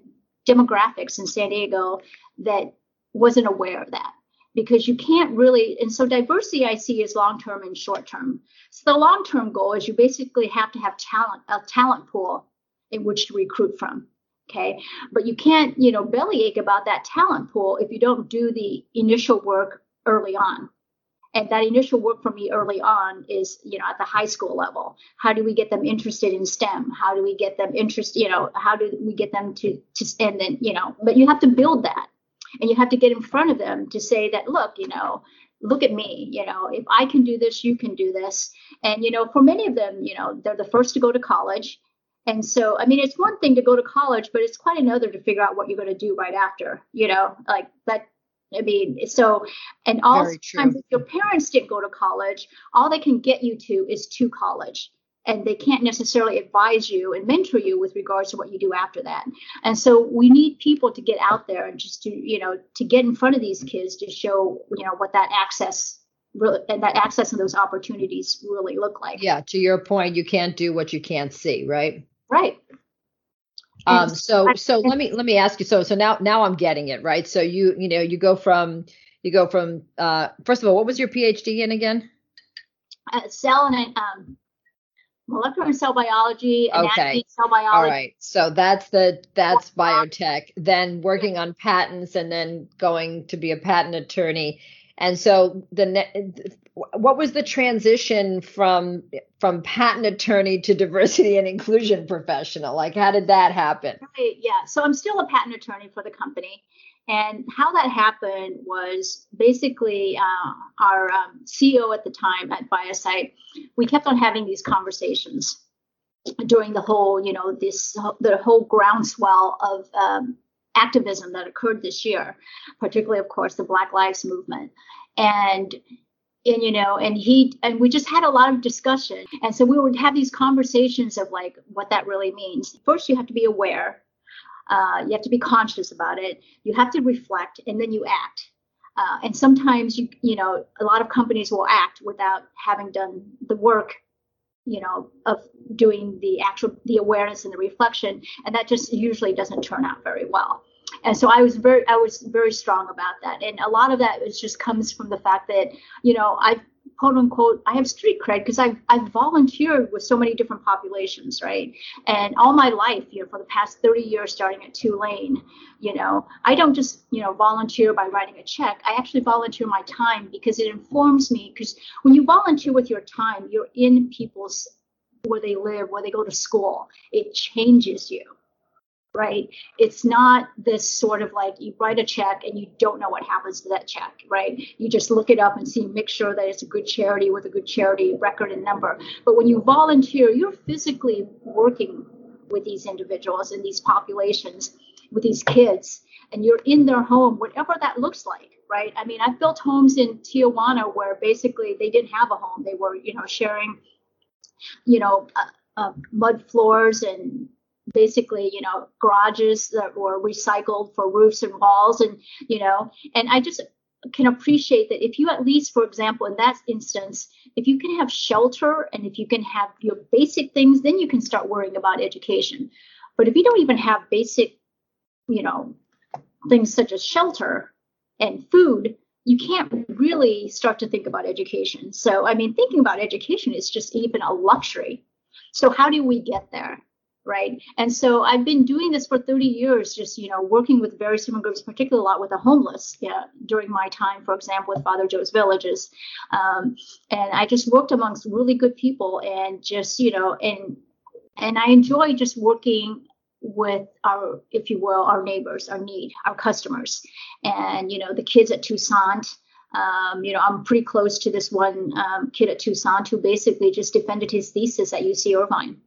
[SPEAKER 2] demographics in San Diego that wasn't aware of that because you can't really and so diversity i see is long term and short term so the long term goal is you basically have to have talent a talent pool in which to recruit from okay? But you can't you know bellyache about that talent pool if you don't do the initial work early on. And that initial work for me early on is you know at the high school level. How do we get them interested in stem? How do we get them interested you know how do we get them to to and then you know but you have to build that and you have to get in front of them to say that look you know look at me you know if i can do this you can do this. And you know for many of them you know they're the first to go to college. And so i mean it's one thing to go to college but it's quite another to figure out what you're going to do right after you know like that I mean, so, and all times if your parents didn't go to college, all they can get you to is to college and they can't necessarily advise you and mentor you with regards to what you do after that. And so we need people to get out there and just to, you know, to get in front of these kids to show, you know, what that access really and that access and those opportunities really look like.
[SPEAKER 1] Yeah, to your point, you can't do what you can't see, right?
[SPEAKER 2] Right.
[SPEAKER 1] Um so so let me let me ask you so so now now I'm getting it, right? So you you know, you go from you go from uh first of all, what was your PhD in again?
[SPEAKER 2] Uh, cell and um molecular cell biology,
[SPEAKER 1] okay.
[SPEAKER 2] cell biology.
[SPEAKER 1] All right. So that's the that's biotech. Then working on patents and then going to be a patent attorney. And so the ne- what was the transition from from patent attorney to diversity and inclusion professional? Like how did that happen?
[SPEAKER 2] Right, yeah. So I'm still a patent attorney for the company. And how that happened was basically uh, our um, CEO at the time at ViaCyte, we kept on having these conversations during the whole, you know, this the whole groundswell of um, activism that occurred this year, particularly, of course, the Black Lives Movement, and and you know, and he and we just had a lot of discussion, and so we would have these conversations of like what that really means. First, you have to be aware Uh, you have to be conscious about it. You have to reflect, and then you act. Uh, and sometimes you you know a lot of companies will act without having done the work you know of doing the actual the awareness and the reflection and that just usually doesn't turn out very well and so i was very i was very strong about that and a lot of that is just comes from the fact that you know i've quote unquote i have street cred because i've i've volunteered with so many different populations right? And all my life you know for the past 30 years starting at tulane you know i don't just you know volunteer by writing a check. I actually volunteer my time because it informs me because when you volunteer with your time you're in people's where they live where they go to school. It changes you right? It's not this sort of like you write a check and you don't know what happens to that check, right? You just look it up and see, make sure that it's a good charity with a good charity record and number. But when you volunteer, you're physically working with these individuals and these populations, with these kids, and you're in their home, whatever that looks like. Right. I mean, I've built homes in Tijuana where basically they didn't have a home. They were, you know, sharing, you know, uh, uh, mud floors and basically you know garages that were recycled for roofs and walls and you know and i just can appreciate that if you at least for example in that instance if you can have shelter and if you can have your basic things then you can start worrying about education. But if you don't even have basic you know things such as shelter and food you can't really start to think about education. So i mean thinking about education is just even a luxury. So how do we get there right? And so i've been doing this for 30 years just you know working with various different groups particularly a lot with the homeless yeah, during my time for example with father joe's villages. Um, and i just worked amongst really good people and just you know and and i enjoy just working with our if you will our neighbors our need our customers. And you know the kids at toussaint um, you know, I'm pretty close to this one um, kid at Toussaint who basically just defended his thesis at UC Irvine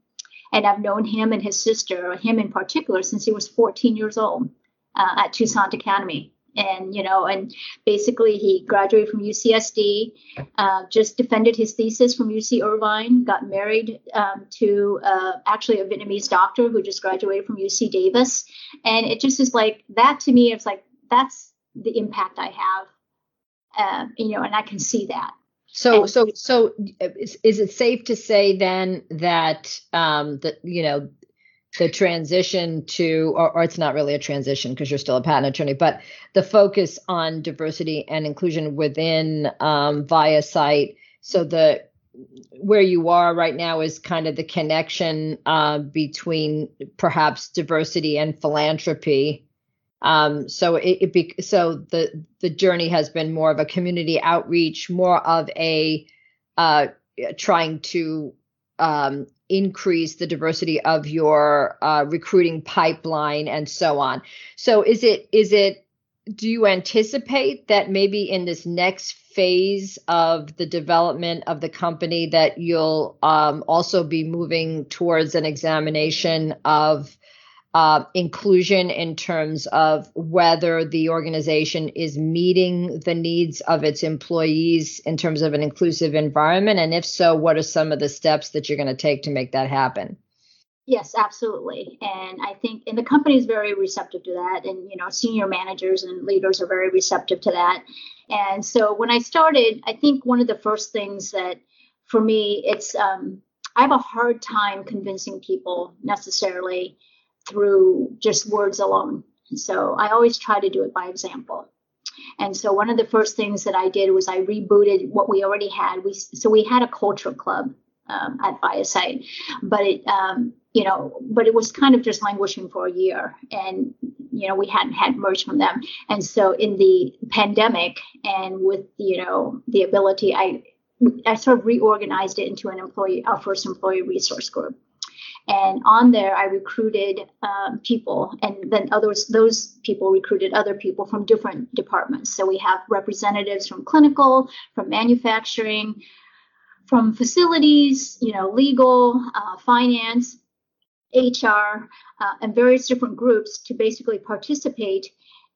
[SPEAKER 2] and I've known him and his sister, him in particular, since he was 14 years old uh, at Toussaint Academy. And, you know, and basically he graduated from UCSD, uh, just defended his thesis from UC Irvine, got married um, to uh, actually a Vietnamese doctor who just graduated from UC Davis. And it just is like that to me, it's like, that's the impact I have. Uh, you know, and I can see that.
[SPEAKER 1] So, and, so, so, is, is, it safe to say then that um, that you know the transition to, or, or it's not really a transition because you're still a patent attorney, but the focus on diversity and inclusion within um, ViaCyte So the where you are right now is kind of the connection uh, between perhaps diversity and philanthropy um, so it, it be, so the the journey has been more of a community outreach, more of a uh, trying to um, increase the diversity of your uh, recruiting pipeline and so on. So is it is it do you anticipate that maybe in this next phase of the development of the company that you'll um, also be moving towards an examination of uh, inclusion in terms of whether the organization is meeting the needs of its employees in terms of an inclusive environment? And if so, what are some of the steps that you're going to take to make that happen?
[SPEAKER 2] Yes, absolutely. And I think, and the company is very receptive to that. And, you know, senior managers and leaders are very receptive to that. And so when I started, I think one of the first things that for me, it's, um, I have a hard time convincing people necessarily through just words alone. so I always try to do it by example. And so one of the first things that I did was I rebooted what we already had. We so we had a culture club um, at ViaCyte, but it um, you know, but it was kind of just languishing for a year, and you know we hadn't had merged from them. And so in the pandemic, and with you know the ability, I I sort of reorganized it into an employee, our first employee resource group. And on there, I recruited um, people, and then others, those people recruited other people from different departments. So we have representatives from clinical, from manufacturing, from facilities, you know, legal, uh, finance, HR, uh, and various different groups to basically participate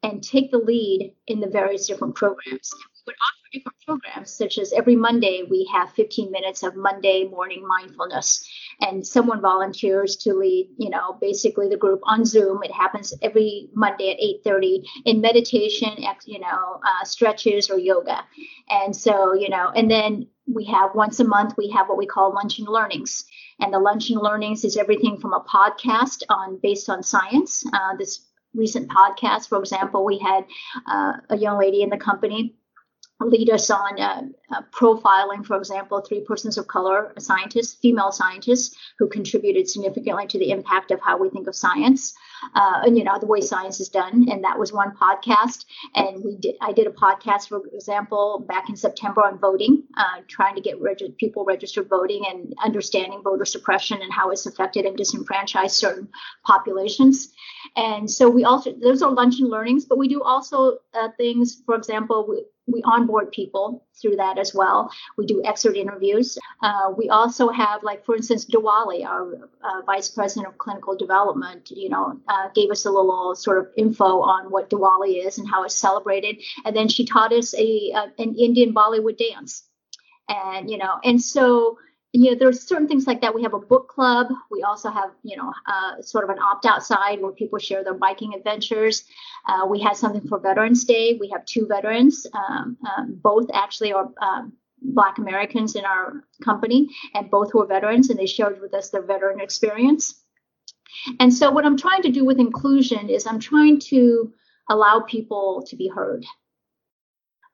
[SPEAKER 2] and take the lead in the various different programs. We would different programs, such as every Monday we have 15 minutes of Monday morning mindfulness, and someone volunteers to lead, you know, basically the group on Zoom. It happens every Monday at 8:30 in meditation, you know, uh, stretches or yoga, and so you know, and then we have once a month we have what we call lunch and learnings. And the lunch and learnings is everything from a podcast on based on science. Uh, this recent podcast for example we had uh, a young lady in the company lead us on uh, uh, profiling, for example, three persons of color scientists, female scientists, who contributed significantly to the impact of how we think of science, uh, and you know the way science is done. And that was one podcast. And we did, I did a podcast, for example, back in September on voting, uh, trying to get reg- people registered voting and understanding voter suppression and how it's affected and disenfranchised certain populations. And so we also those are lunch and learnings, but we do also uh, things, for example. We, we onboard people through that as well. We do exit interviews. Uh, we also have, like, for instance, Diwali, our uh, vice president of clinical development, you know, uh, gave us a little sort of info on what Diwali is and how it's celebrated. And then she taught us a, a an Indian Bollywood dance. And, you know, and so you know, there's certain things like that. We have a book club. We also have, you know, uh, sort of an opt-out side where people share their biking adventures. Uh, we had something for Veterans Day. We have two veterans. Um, um, both actually are um, Black Americans in our company, and both were veterans, and they shared with us their veteran experience. And so, what I'm trying to do with inclusion is I'm trying to allow people to be heard.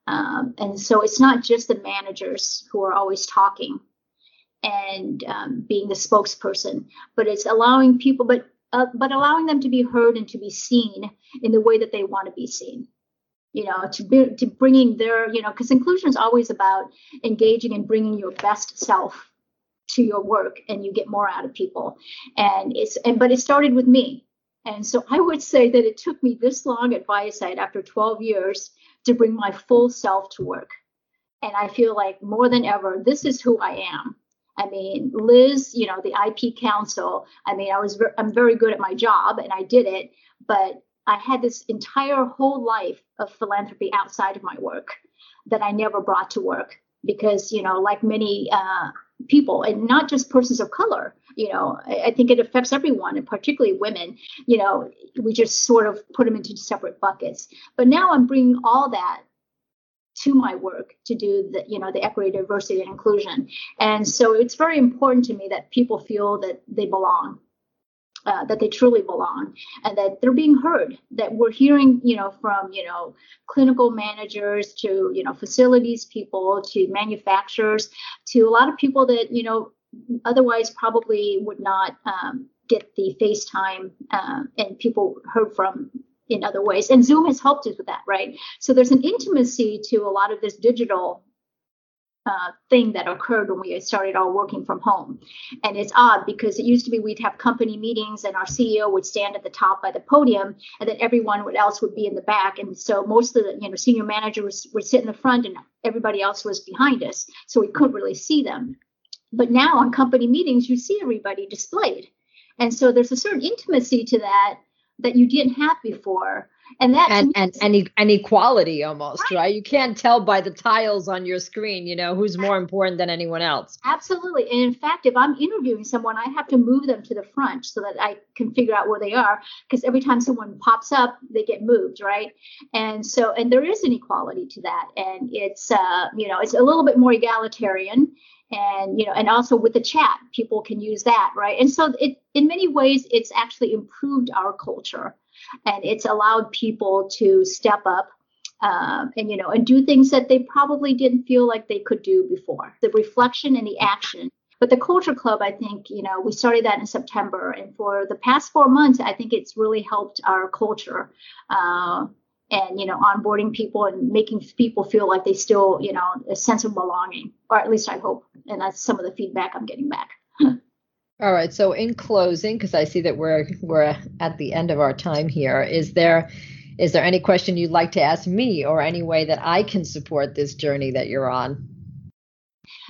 [SPEAKER 2] Um, and so, it's not just the managers who are always talking and um, being the spokesperson, but it's allowing people, but uh, but allowing them to be heard and to be seen in the way that they want to be seen. You know, to be, to bringing their, you know, because inclusion is always about engaging and bringing your best self to your work, and you get more out of people. And it's and but it started with me, and so I would say that it took me this long at ViaCyte after 12 years to bring my full self to work. And I feel like more than ever, this is who I am I mean, Liz, you know, the IP counsel. I mean, I was ver- I'm very good at my job and I did it, but I had this entire whole life of philanthropy outside of my work that I never brought to work because, you know, like many uh, people and not just persons of color, you know, I, I think it affects everyone and particularly women. You know, we just sort of put them into separate buckets. But now I'm bringing all that to my work to do the you know the equity diversity and inclusion. And so it's very important to me that people feel that they belong uh, that they truly belong and that they're being heard that we're hearing you know from you know clinical managers to you know facilities people to manufacturers to a lot of people that you know otherwise probably would not um, get the FaceTime uh, and people heard from in other ways. And Zoom has helped us with that, right? So there's an intimacy to a lot of this digital uh, thing that occurred when we started all working from home. And it's odd because it used to be we'd have company meetings and our CEO would stand at the top by the podium and then everyone else would be in the back. And so most of the you know senior managers would sit in the front and everybody else was behind us. So we couldn't really see them. But now on company meetings, you see everybody displayed. And so there's a certain intimacy to that that you didn't have before. And that
[SPEAKER 1] and and, and, and equality almost right. right. you can't tell by the tiles on your screen you know who's more important than anyone else.
[SPEAKER 2] Absolutely. And in fact if i'm interviewing someone i have to move them to the front so that i can figure out where they are because every time someone pops up they get moved right? And so and there is an equality to that. And it's uh you know it's a little bit more egalitarian and you know and also with the chat people can use that right? And so it in many ways it's actually improved our culture. And it's allowed people to step up um, and you know and do things that they probably didn't feel like they could do before. The reflection and the action. But the culture club i think you know we started that in september. And for the past four months i think it's really helped our culture uh, and you know onboarding people and making people feel like they still you know a sense of belonging or at least i hope. And that's some of the feedback i'm getting back.
[SPEAKER 1] All right so in closing because i see that we're we're at the end of our time here is there is there any question you'd like to ask me or any way that i can support this journey that you're on?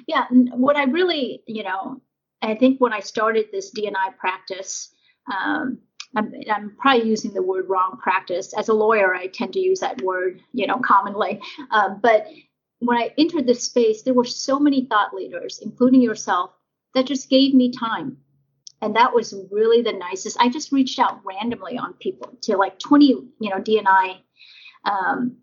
[SPEAKER 2] Yeah what i really you know i think when i started this dni practice um, I'm, I'm, probably using the word wrong practice. As a lawyer, I tend to use that word, you know, commonly. Uh, but when I entered this space, there were so many thought leaders, including yourself, that just gave me time. And that was really the nicest. I just reached out randomly on people to like 20, you know, DNI um,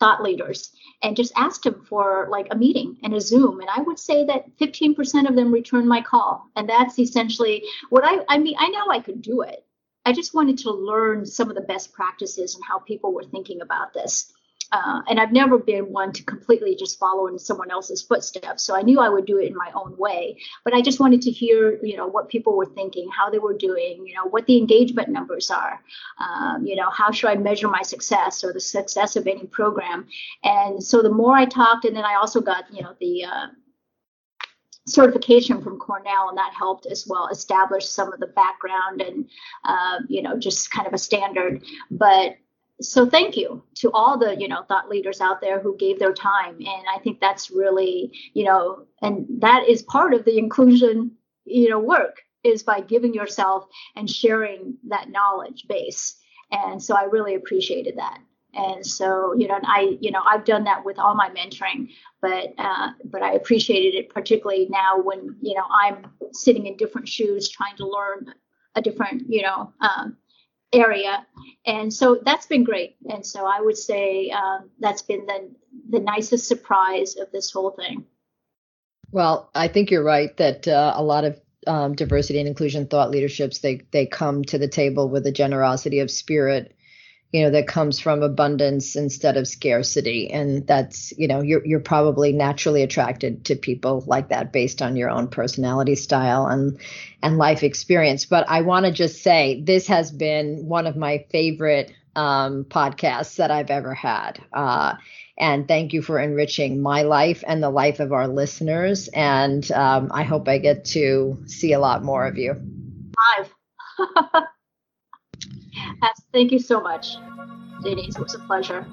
[SPEAKER 2] thought leaders and just asked them for like a meeting and a Zoom. And I would say that 15% of them returned my call. And that's essentially what I, I mean, I know I could do it. I just wanted to learn some of the best practices and how people were thinking about this. Uh, and I've never been one to completely just follow in someone else's footsteps. So I knew I would do it in my own way. But I just wanted to hear, you know, what people were thinking, how they were doing, you know, what the engagement numbers are, um, you know, how should I measure my success or the success of any program. And so the more I talked, and then I also got, you know, the uh, certification from Cornell, and that helped as well establish some of the background and, uh, you know, just kind of a standard. But so thank you to all the you know thought leaders out there who gave their time and i think that's really you know and that is part of the inclusion you know work is by giving yourself and sharing that knowledge base and so i really appreciated that and so you know and i you know i've done that with all my mentoring but uh, but i appreciated it particularly now when you know i'm sitting in different shoes trying to learn a different you know um, area. And so that's been great. And so i would say um, that's been the the nicest surprise of this whole thing.
[SPEAKER 1] Well i think you're right that uh, a lot of um, diversity and inclusion thought leaderships they they come to the table with a generosity of spirit you know that comes from abundance instead of scarcity. And that's you know you're you're probably naturally attracted to people like that based on your own personality style and and life experience. But i want to just say this has been one of my favorite um, podcasts that i've ever had. Uh, and thank you for enriching my life and the life of our listeners. And um, i hope i get to see a lot more of you.
[SPEAKER 2] Live Yes, thank you so much. It was a pleasure.